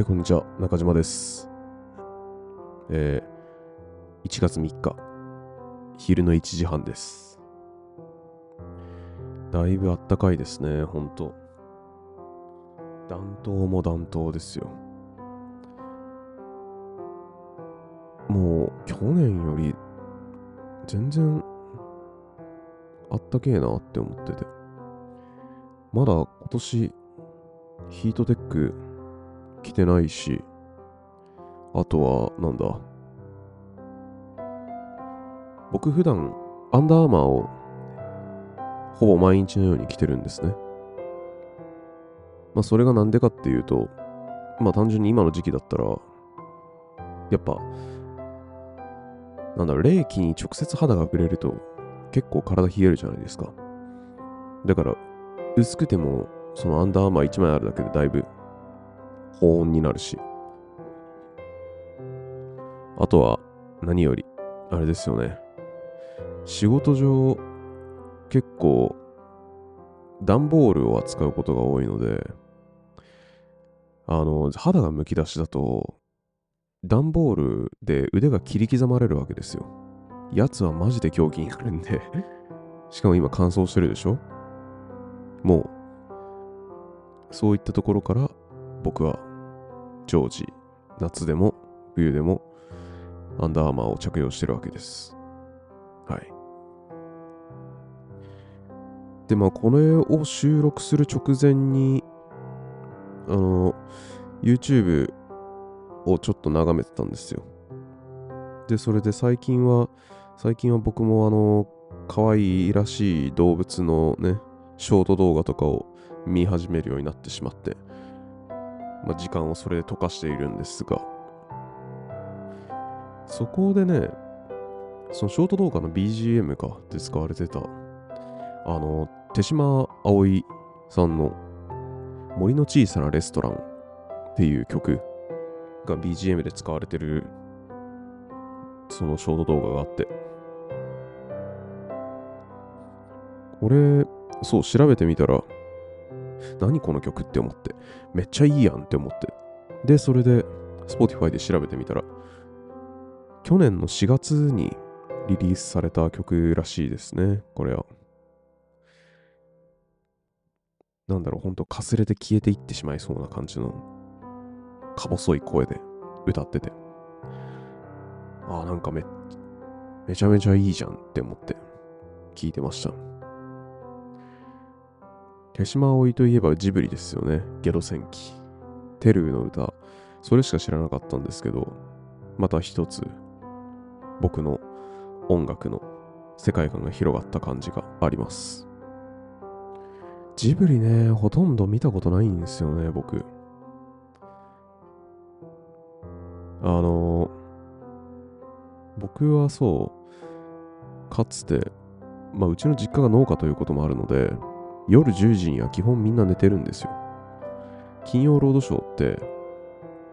い、こんにちは。中島です。えー、1月3日、昼の1時半です。だいぶあったかいですね、ほんと。暖冬も暖冬ですよ。もう、去年より、全然、あったけえなって思ってて。まだ今年、ヒートテック着てないし、あとは、なんだ。僕普段、アンダーアーマーを、ほぼ毎日のように着てるんですね。まあ、それがなんでかっていうと、まあ、単純に今の時期だったら、やっぱ、なんだろ、冷気に直接肌が触れると、結構体冷えるじゃないですか。だから、薄くても、そのアンダーアーマー1枚あるだけでだいぶ保温になるし。あとは、何より、あれですよね。仕事上、結構、段ボールを扱うことが多いので、あの、肌がむき出しだと、段ボールで腕が切り刻まれるわけですよ。やつはマジで狂気になるんで しかも今乾燥してるでしょ？もう、そういったところから僕は常時、夏でも冬でもアンダーアーマーを着用してるわけです。はい。で、まあ、これを収録する直前に、あの、YouTube をちょっと眺めてたんですよ。で、それで最近は、最近は僕もあの、可愛いらしい動物のね、ショート動画とかを見始めるようになってしまって、まあ、時間をそれで溶かしているんですが、そこでね、そのショート動画の BGM かで使われてた、あの、手島葵さんの森の小さなレストランっていう曲が BGM で使われてるそのショート動画があって、これ、そう、調べてみたら、何この曲って思って、めっちゃいいやんって思って。で、それで、Spotify で調べてみたら、去年の4月にリリースされた曲らしいですね、これは。なんだろう、ほんとかすれて消えていってしまいそうな感じの、か細い声で歌ってて。ああ、なんかめ、めちゃめちゃいいじゃんって思って聞いてました。手島葵といえばジブリですよね。ゲロ戦記。テルーの歌。それしか知らなかったんですけど、また一つ、僕の音楽の世界観が広がった感じがあります。ジブリね、ほとんど見たことないんですよね、僕。あの、僕はそう、かつて、まあ、うちの実家が農家ということもあるので、夜10時には基本みんな寝てるんですよ。金曜ロードショーって、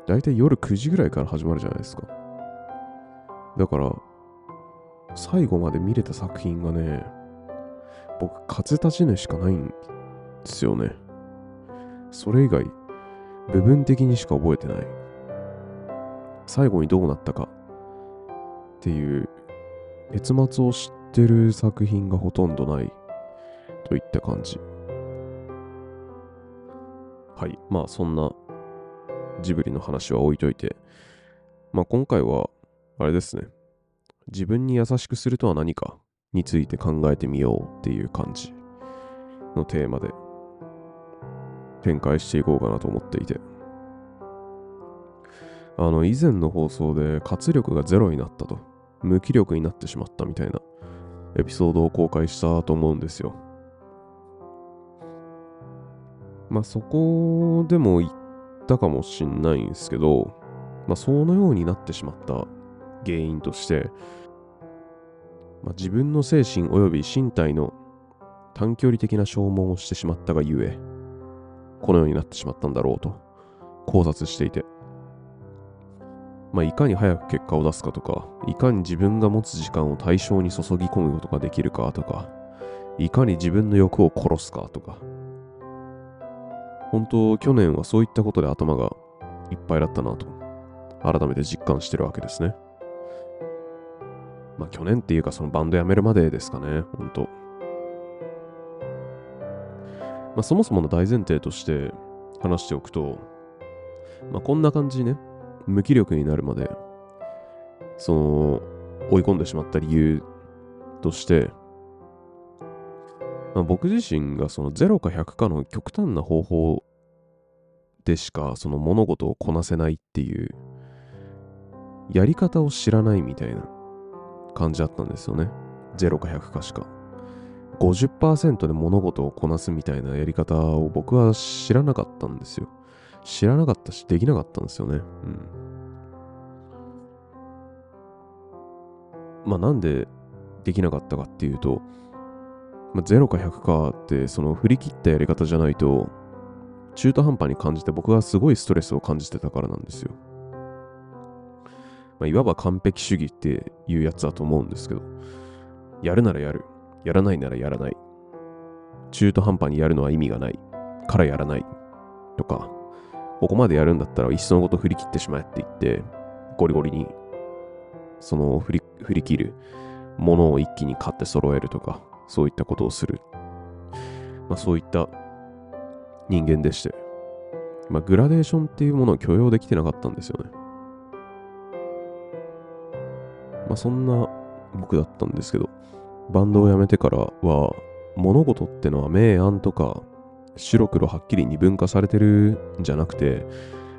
だいたい夜9時ぐらいから始まるじゃないですか。だから、最後まで見れた作品がね、僕、風立ちぬしかないんですよね。それ以外、部分的にしか覚えてない。最後にどうなったかっていう、結末を知ってる作品がほとんどないといった感じ。はい。まあそんなジブリの話は置いといて、まあ今回はあれですね。自分に優しくするとは何かについて考えてみようっていう感じのテーマで展開していこうかなと思っていて。あの以前の放送で活力がゼロになったと、無気力になってしまったみたいなエピソードを公開したと思うんですよ。まあそこでも言ったかもしんないんですけど、まあそのようになってしまった原因として、まあ、自分の精神及び身体の短距離的な消耗をしてしまったがゆえ、このようになってしまったんだろうと考察していて、まあ、いかに早く結果を出すかとか、いかに自分が持つ時間を対象に注ぎ込むことができるかとか、いかに自分の欲を殺すかとか、本当、去年はそういったことで頭がいっぱいだったなと、改めて実感してるわけですね。まあ去年っていうかそのバンド辞めるまでですかね、ほんと。まあそもそもの大前提として話しておくと、まあこんな感じね、無気力になるまで、その、追い込んでしまった理由として、僕自身がその0か100かの極端な方法でしかその物事をこなせないっていうやり方を知らないみたいな感じだったんですよね。0か100かしか。50%で物事をこなすみたいなやり方を僕は知らなかったんですよ。知らなかったし、できなかったんですよね。うん。まあなんでできなかったかっていうと、まあ、0か100かってその振り切ったやり方じゃないと中途半端に感じて僕はすごいストレスを感じてたからなんですよ。まあ、いわば完璧主義っていうやつだと思うんですけど、やるならやる。やらないならやらない。中途半端にやるのは意味がない。からやらない。とか、ここまでやるんだったらいっそのこと振り切ってしまえって言って、ゴリゴリに、その振り振り切るものを一気に買って揃えるとか、そういったことをする。まあそういった人間でして、まあグラデーションっていうものを許容できてなかったんですよね。まあそんな僕だったんですけど、バンドを辞めてからは、物事ってのは明暗とか白黒はっきり二分化されてるんじゃなくて、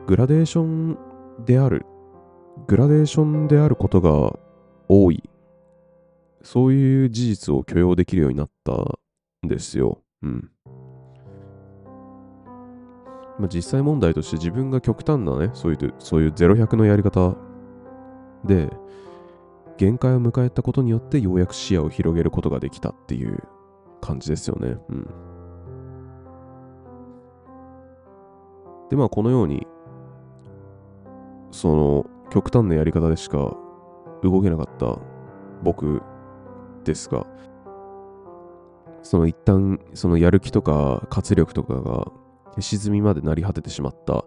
グラデーションである、グラデーションであることが多い。そういう事実を許容できるようになったんですよ。うん。まあ、実際問題として自分が極端なね、そういう、そういう0100のやり方で、限界を迎えたことによってようやく視野を広げることができたっていう感じですよね。うん。で、まあこのように、その極端なやり方でしか動けなかった僕ですが、その一旦そのやる気とか活力とかが沈みまでなり果ててしまった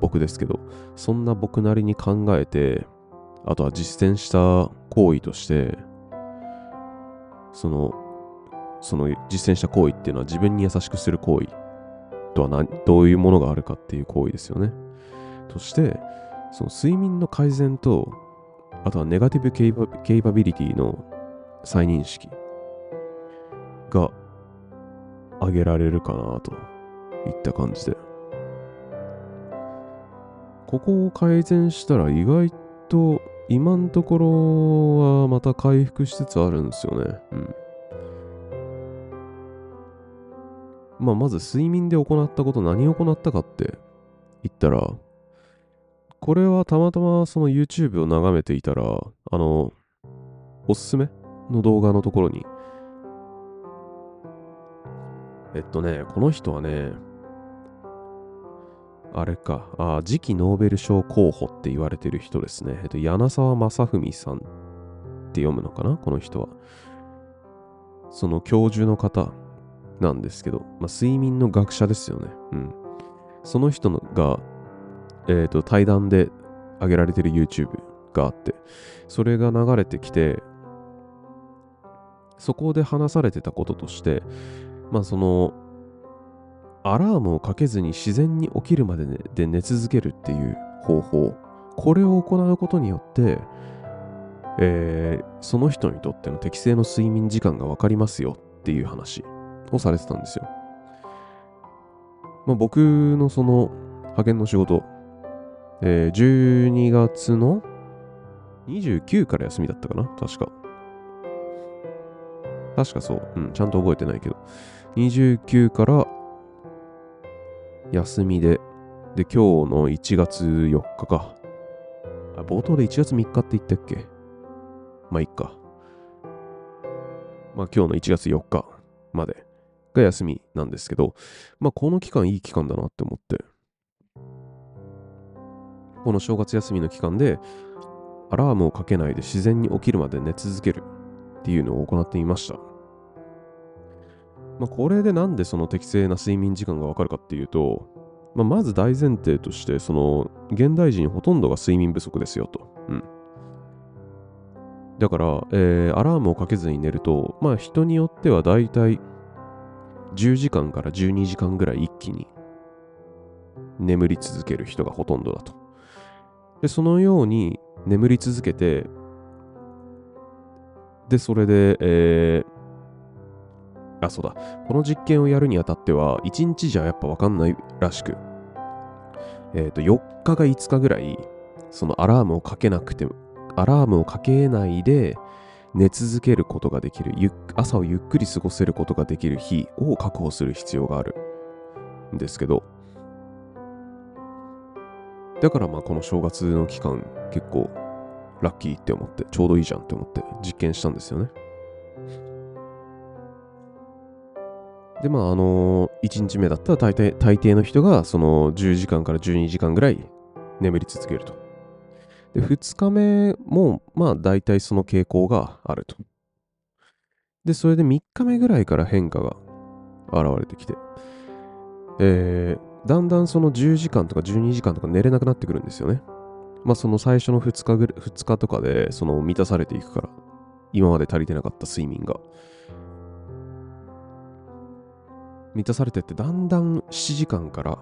僕ですけど、そんな僕なりに考えて、あとは実践した行為として、その、その実践した行為っていうのは自分に優しくする行為とは何どういうものがあるかっていう行為ですよね。として、その睡眠の改善と、あとはネガティブケイパケイパビリティの再認識が上げられるかなといった感じで。ここを改善したら意外と今のところはまた回復しつつあるんですよね。うん。まあ、まず睡眠で行ったこと何を行ったかって言ったら、これはたまたまその YouTube を眺めていたら、あの、おすすめの動画のところに、えっとね、この人はね、あれか、あ次期ノーベル賞候補って言われてる人ですね。えっと、柳沢正文さんって読むのかな？この人は。その教授の方なんですけど、まあ、睡眠の学者ですよね。うん。その人のが、えっ、ー、と、対談で上げられてる YouTube があって、それが流れてきて、そこで話されてたこととして、まあそのアラームをかけずに自然に起きるまでで寝続けるっていう方法これを行うことによって、えー、その人にとっての適正の睡眠時間が分かりますよっていう話をされてたんですよ。まあ、僕のその派遣の仕事、えー、12月の29から休みだったかな確か。確かそう。うん、ちゃんと覚えてないけど。29から休みで、で、今日の1月4日か。あ、冒頭で1月3日って言ったっけ？まあ、いっか。まあ、今日の1月4日までが休みなんですけど、まあ、この期間いい期間だなって思って。この正月休みの期間で、アラームをかけないで自然に起きるまで寝続けるっていうのを行ってみました。まあ、これでなんでその適正な睡眠時間がわかるかっていうと、まあ、まず大前提として、その、現代人ほとんどが睡眠不足ですよと。うん。だから、えーアラームをかけずに寝ると、まあ人によってはだいたい10時間から12時間ぐらい一気に眠り続ける人がほとんどだと。で、そのように眠り続けて、で、それで、えーあ、そうだ。この実験をやるにあたっては、1日じゃやっぱわかんないらしく、えっ、と、4日が5日ぐらい、そのアラームをかけなくて、アラームをかけないで寝続けることができる、朝をゆっくり過ごせることができる日を確保する必要がある。んですけど、だからまあこの正月の期間結構ラッキーって思って、ちょうどいいじゃんって思って実験したんですよね。で、まあ、あのー、1日目だったら大抵大抵の人がその10時間から12時間ぐらい眠り続けると。で、2日目も、まあ、大体その傾向があると。で、それで3日目ぐらいから変化が現れてきて、えー、だんだんその10時間とか12時間とか寝れなくなってくるんですよね。まあ、その最初の2日ぐらい、2日とかで、その満たされていくから、今まで足りてなかった睡眠が。満たされてって、だんだん7時間から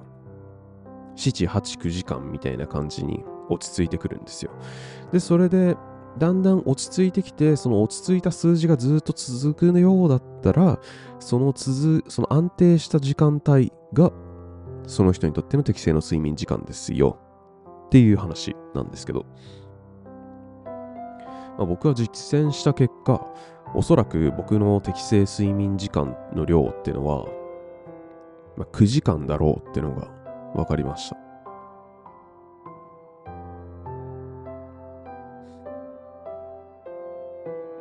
7、8、9時間みたいな感じに落ち着いてくるんですよ。で、それで、だんだん落ち着いてきて、その落ち着いた数字がずっと続くようだったら、その続、その安定した時間帯が、その人にとっての適正の睡眠時間ですよ。っていう話なんですけど、まあ、僕は実践した結果、おそらく僕の適正睡眠時間の量っていうのは、まあ、9時間だろうっていうのが分かりました。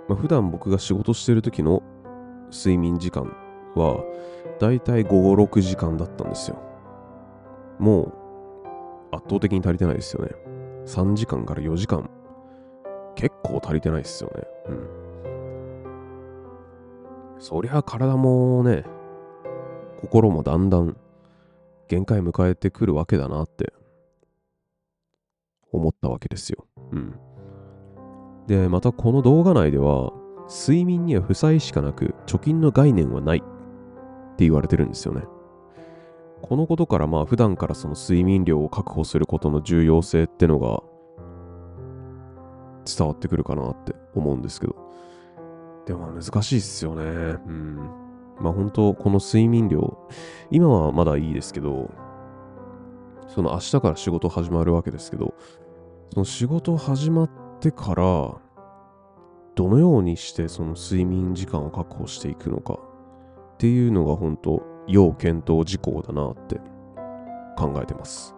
まあ、普段僕が仕事してる時の睡眠時間は、だいたい午後6時間だったんですよ。もう、圧倒的に足りてないですよね。3時間から4時間。結構足りてないですよね。うん。そりゃ体もね、心もだんだん限界迎えてくるわけだなって思ったわけですよ。うん。で、またこの動画内では、睡眠には負債しかなく、貯金の概念はないって言われてるんですよね。このことからまあ普段からその睡眠量を確保することの重要性ってのが伝わってくるかなって思うんですけど。でも難しいっすよね。うん。まあ本当この睡眠量、今はまだいいですけど、その明日から仕事始まるわけですけど、その仕事始まってから、どのようにしてその睡眠時間を確保していくのかっていうのが本当要検討事項だなって考えてます。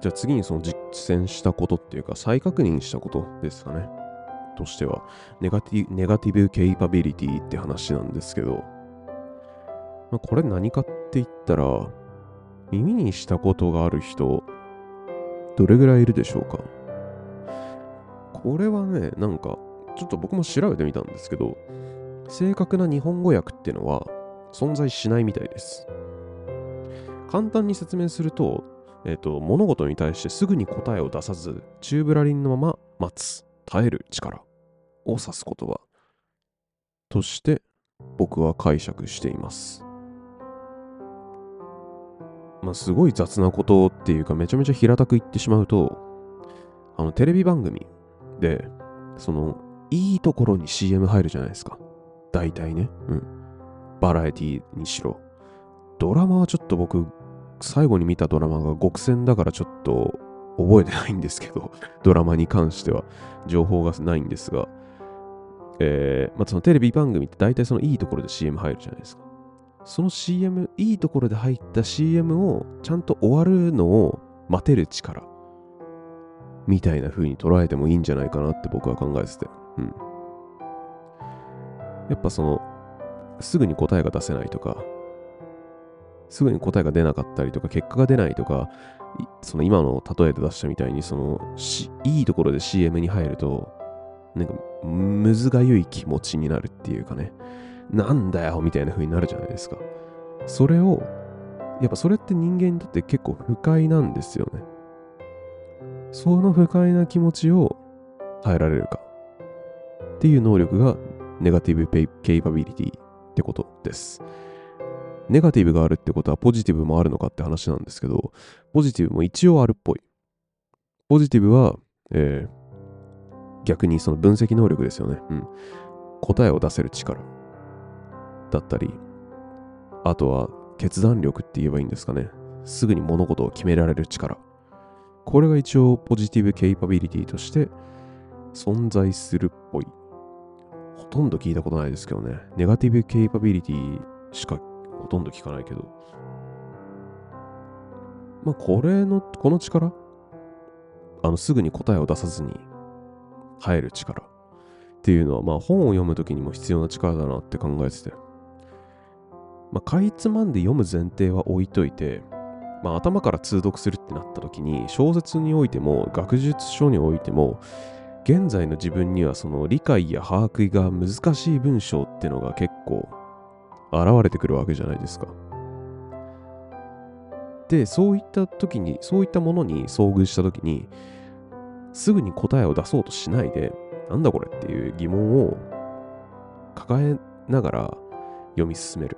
じゃあ次にその実践したことっていうか再確認したことですかね。としては、ネガティネガティブケイパビリティって話なんですけど、まあ、これ何かって言ったら、耳にしたことがある人、どれぐらいいるでしょうかこれはね、なんか、ちょっと僕も調べてみたんですけど、正確な日本語訳っていうのは存在しないみたいです。簡単に説明すると、えっ、と、物事に対してすぐに答えを出さず、宙ぶらりんのまま待つ、耐える力を指す言葉として僕は解釈しています。まあ、すごい雑なことっていうか、めちゃめちゃ平たく言ってしまうと、あの、テレビ番組で、その、いいところに CM 入るじゃないですか。大体ね。うん。バラエティにしろ。ドラマはちょっと僕、最後に見たドラマが極戦だからちょっと覚えてないんですけど、ドラマに関しては情報がないんですが、えー、まあ、そのテレビ番組って大体そのいいところで CM 入るじゃないですか。その CM、いいところで入った CM をちゃんと終わるのを待てる力みたいな風に捉えてもいいんじゃないかなって僕は考えてて。うん。やっぱその、すぐに答えが出せないとか、すぐに答えが出なかったりとか、結果が出ないとか、その今の例えで出したみたいに、その、いいところで CM に入ると、なんか、むずがゆい気持ちになるっていうかね、なんだよみたいな風になるじゃないですか。それを、やっぱそれって人間にとって結構不快なんですよね。その不快な気持ちを耐えられるかっていう能力がネガティブケイパビリティってことです。ネガティブがあるってことはポジティブもあるのかって話なんですけど、ポジティブも一応あるっぽい。ポジティブは、えー、逆にその分析能力ですよね。うん。答えを出せる力だったり、あとは決断力って言えばいいんですかね。すぐに物事を決められる力。これが一応ポジティブケイパビリティとして存在するっぽい。とんど聞いたことないですけどね。ネガティブケイパビリティしかほとんど聞かないけど。まあ、これの、この力？あの、すぐに答えを出さずに耐える力っていうのは、まあ、本を読むときにも必要な力だなって考えてて。まあ、かいつまんで読む前提は置いといて、まあ、頭から通読するってなった時に小説においても学術書においても現在の自分にはその理解や把握が難しい文章ってのが結構現れてくるわけじゃないですか。で、そういった時に、そういったものに遭遇した時に、すぐに答えを出そうとしないで、なんだこれっていう疑問を抱えながら読み進める。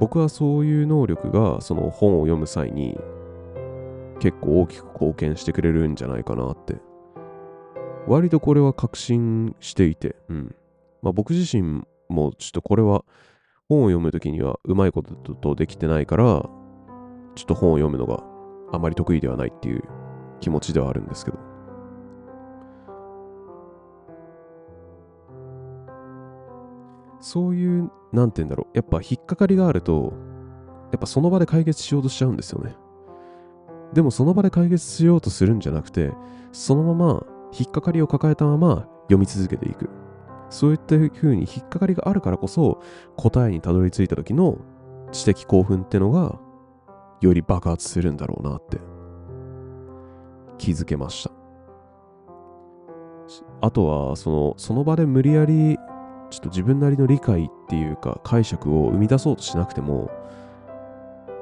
僕はそういう能力がその本を読む際に結構大きく貢献してくれるんじゃないかなって割とこれは確信していて、うん。まあ僕自身もちょっとこれは本を読むときにはうまいこととできてないから、ちょっと本を読むのがあまり得意ではないっていう気持ちではあるんですけど。そういう、なんて言うんだろう。やっぱ引っかかりがあると、やっぱその場で解決しようとしちゃうんですよね。でもその場で解決しようとするんじゃなくて、そのまま引っかかりを抱えたまま読み続けていく。そういった風に引っかかりがあるからこそ答えにたどり着いた時の知的興奮ってのがより爆発するんだろうなって気づけました。あとはそのその場で無理やりちょっと自分なりの理解っていうか解釈を生み出そうとしなくても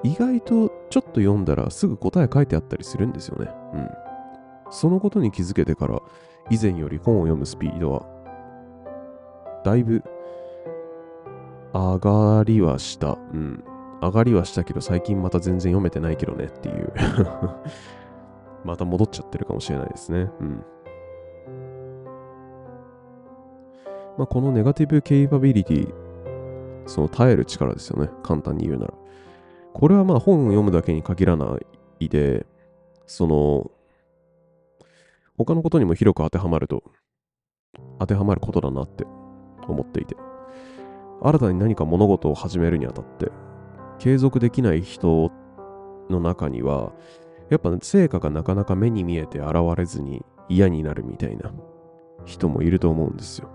意外とちょっと読んだらすぐ答え書いてあったりするんですよね。うん。そのことに気づけてから以前より本を読むスピードはだいぶ上がりはした。うん。上がりはしたけど最近また全然読めてないけどねっていう また戻っちゃってるかもしれないですね。うん。まあ、このネガティブケイパビリティ、その耐える力ですよね。簡単に言うなら。これはまあ本を読むだけに限らないで、その他のことにも広く当てはまると、当てはまることだなって思っていて、新たに何か物事を始めるにあたって、継続できない人の中には、やっぱ、ね成果がなかなか目に見えて現れずに嫌になるみたいな人もいると思うんですよ。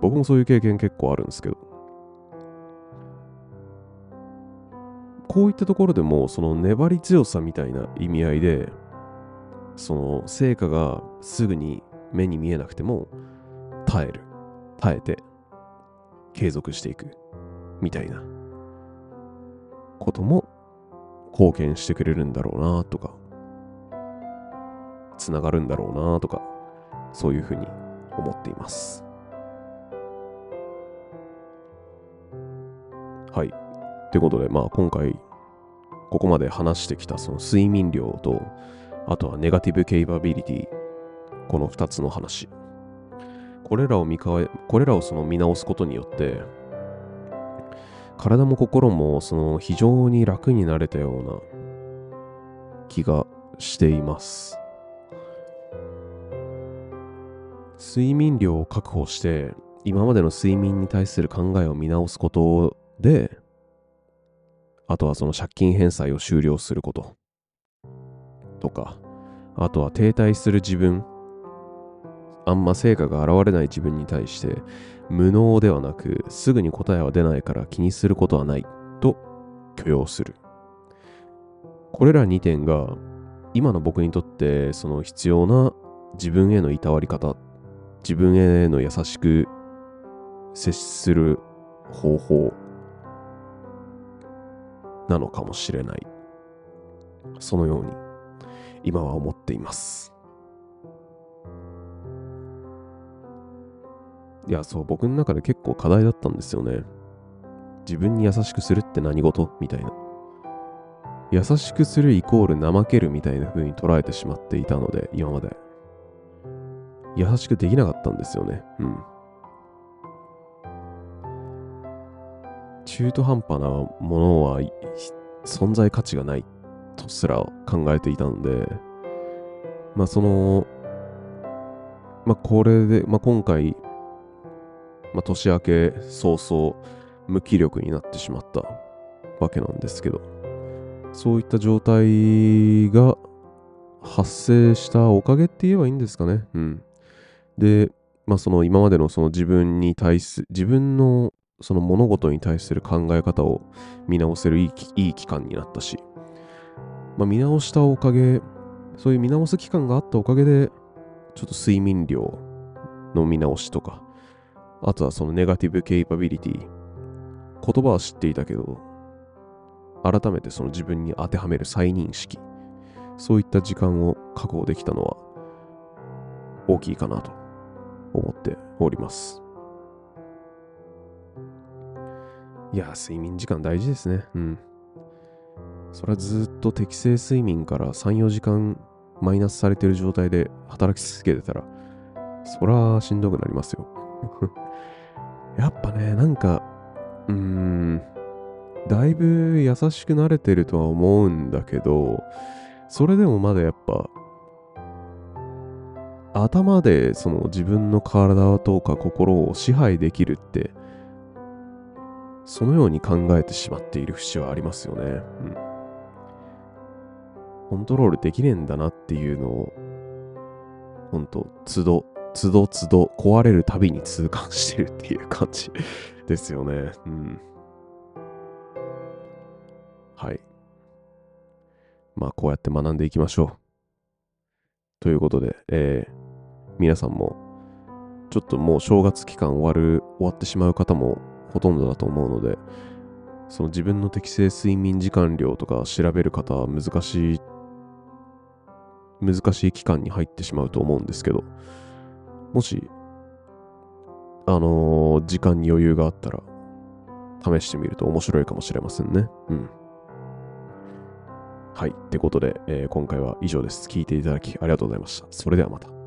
僕もそういう経験結構あるんですけど。こういったところでも、その粘り強さみたいな意味合いで、その成果がすぐに目に見えなくても耐える。耐えて継続していくみたいな。ことも貢献してくれるんだろうなとか。つながるんだろうなとか。そういうふうに思っています。はい。ということでまあ今回ここまで話してきたその睡眠量とあとはネガティブケイバビリティ。この2つの話。これらを見かえ、これらをその見直すことによって、体も心もその非常に楽になれたような気がしています。睡眠量を確保して、今までの睡眠に対する考えを見直すことで、あとはその借金返済を終了すること。とか、あとは停滞する自分、あんま成果が現れない自分に対して、無能ではなく、すぐに答えは出ないから気にすることはないと許容する。これら2点が、今の僕にとってその必要な自分へのいたわり方、自分への優しく接する方法なのかもしれない。そのように今は思っています。いや、そう、僕の中で結構課題だったんですよね。自分に優しくするって何事？みたいな。優しくするイコール怠けるみたいな風に捉えてしまっていたので、今まで。優しくできなかったんですよね。うん。中途半端なものは存在価値がないとすら考えていたので、まあその、まあこれで、まあ今回、まあ年明け早々無気力になってしまったわけなんですけど、そういった状態が発生したおかげって言えばいいんですかね。うん。で、まあその今までのその自分に対する、自分のその物事に対する考え方を見直せるいいいい期間になったし、まあ、見直したおかげ、そういう見直す期間があったおかげで、ちょっと睡眠量の見直しとか、あとはそのネガティブケイパビリティ、言葉は知っていたけど、改めてその自分に当てはめる再認識、そういった時間を確保できたのは大きいかなと思っております。いや、睡眠時間大事ですね。うん。それはずっと適正睡眠から3、4時間マイナスされてる状態で働き続けてたら、そらしんどくなりますよ。やっぱね、なんか、うーん、だいぶ優しくなれてるとは思うんだけど、それでもまだやっぱ、頭でその自分の体とか心を支配できるってそのように考えてしまっている節はありますよね。うん。コントロールできねえんだなっていうのを、ほんと、都度、都度都度壊れるたびに痛感してるっていう感じ ですよね。うん。はい。まあ、こうやって学んでいきましょう。ということで、えー、皆さんも、ちょっともう正月期間終わる、終わってしまう方もほとんどだと思うので、その自分の適正睡眠時間量とか調べる方は難しい、難しい期間に入ってしまうと思うんですけど、もし、あのー、時間に余裕があったら、試してみると面白いかもしれませんね。うん。はい。ってことで、えー、今回は以上です。聞いていただきありがとうございました。それではまた。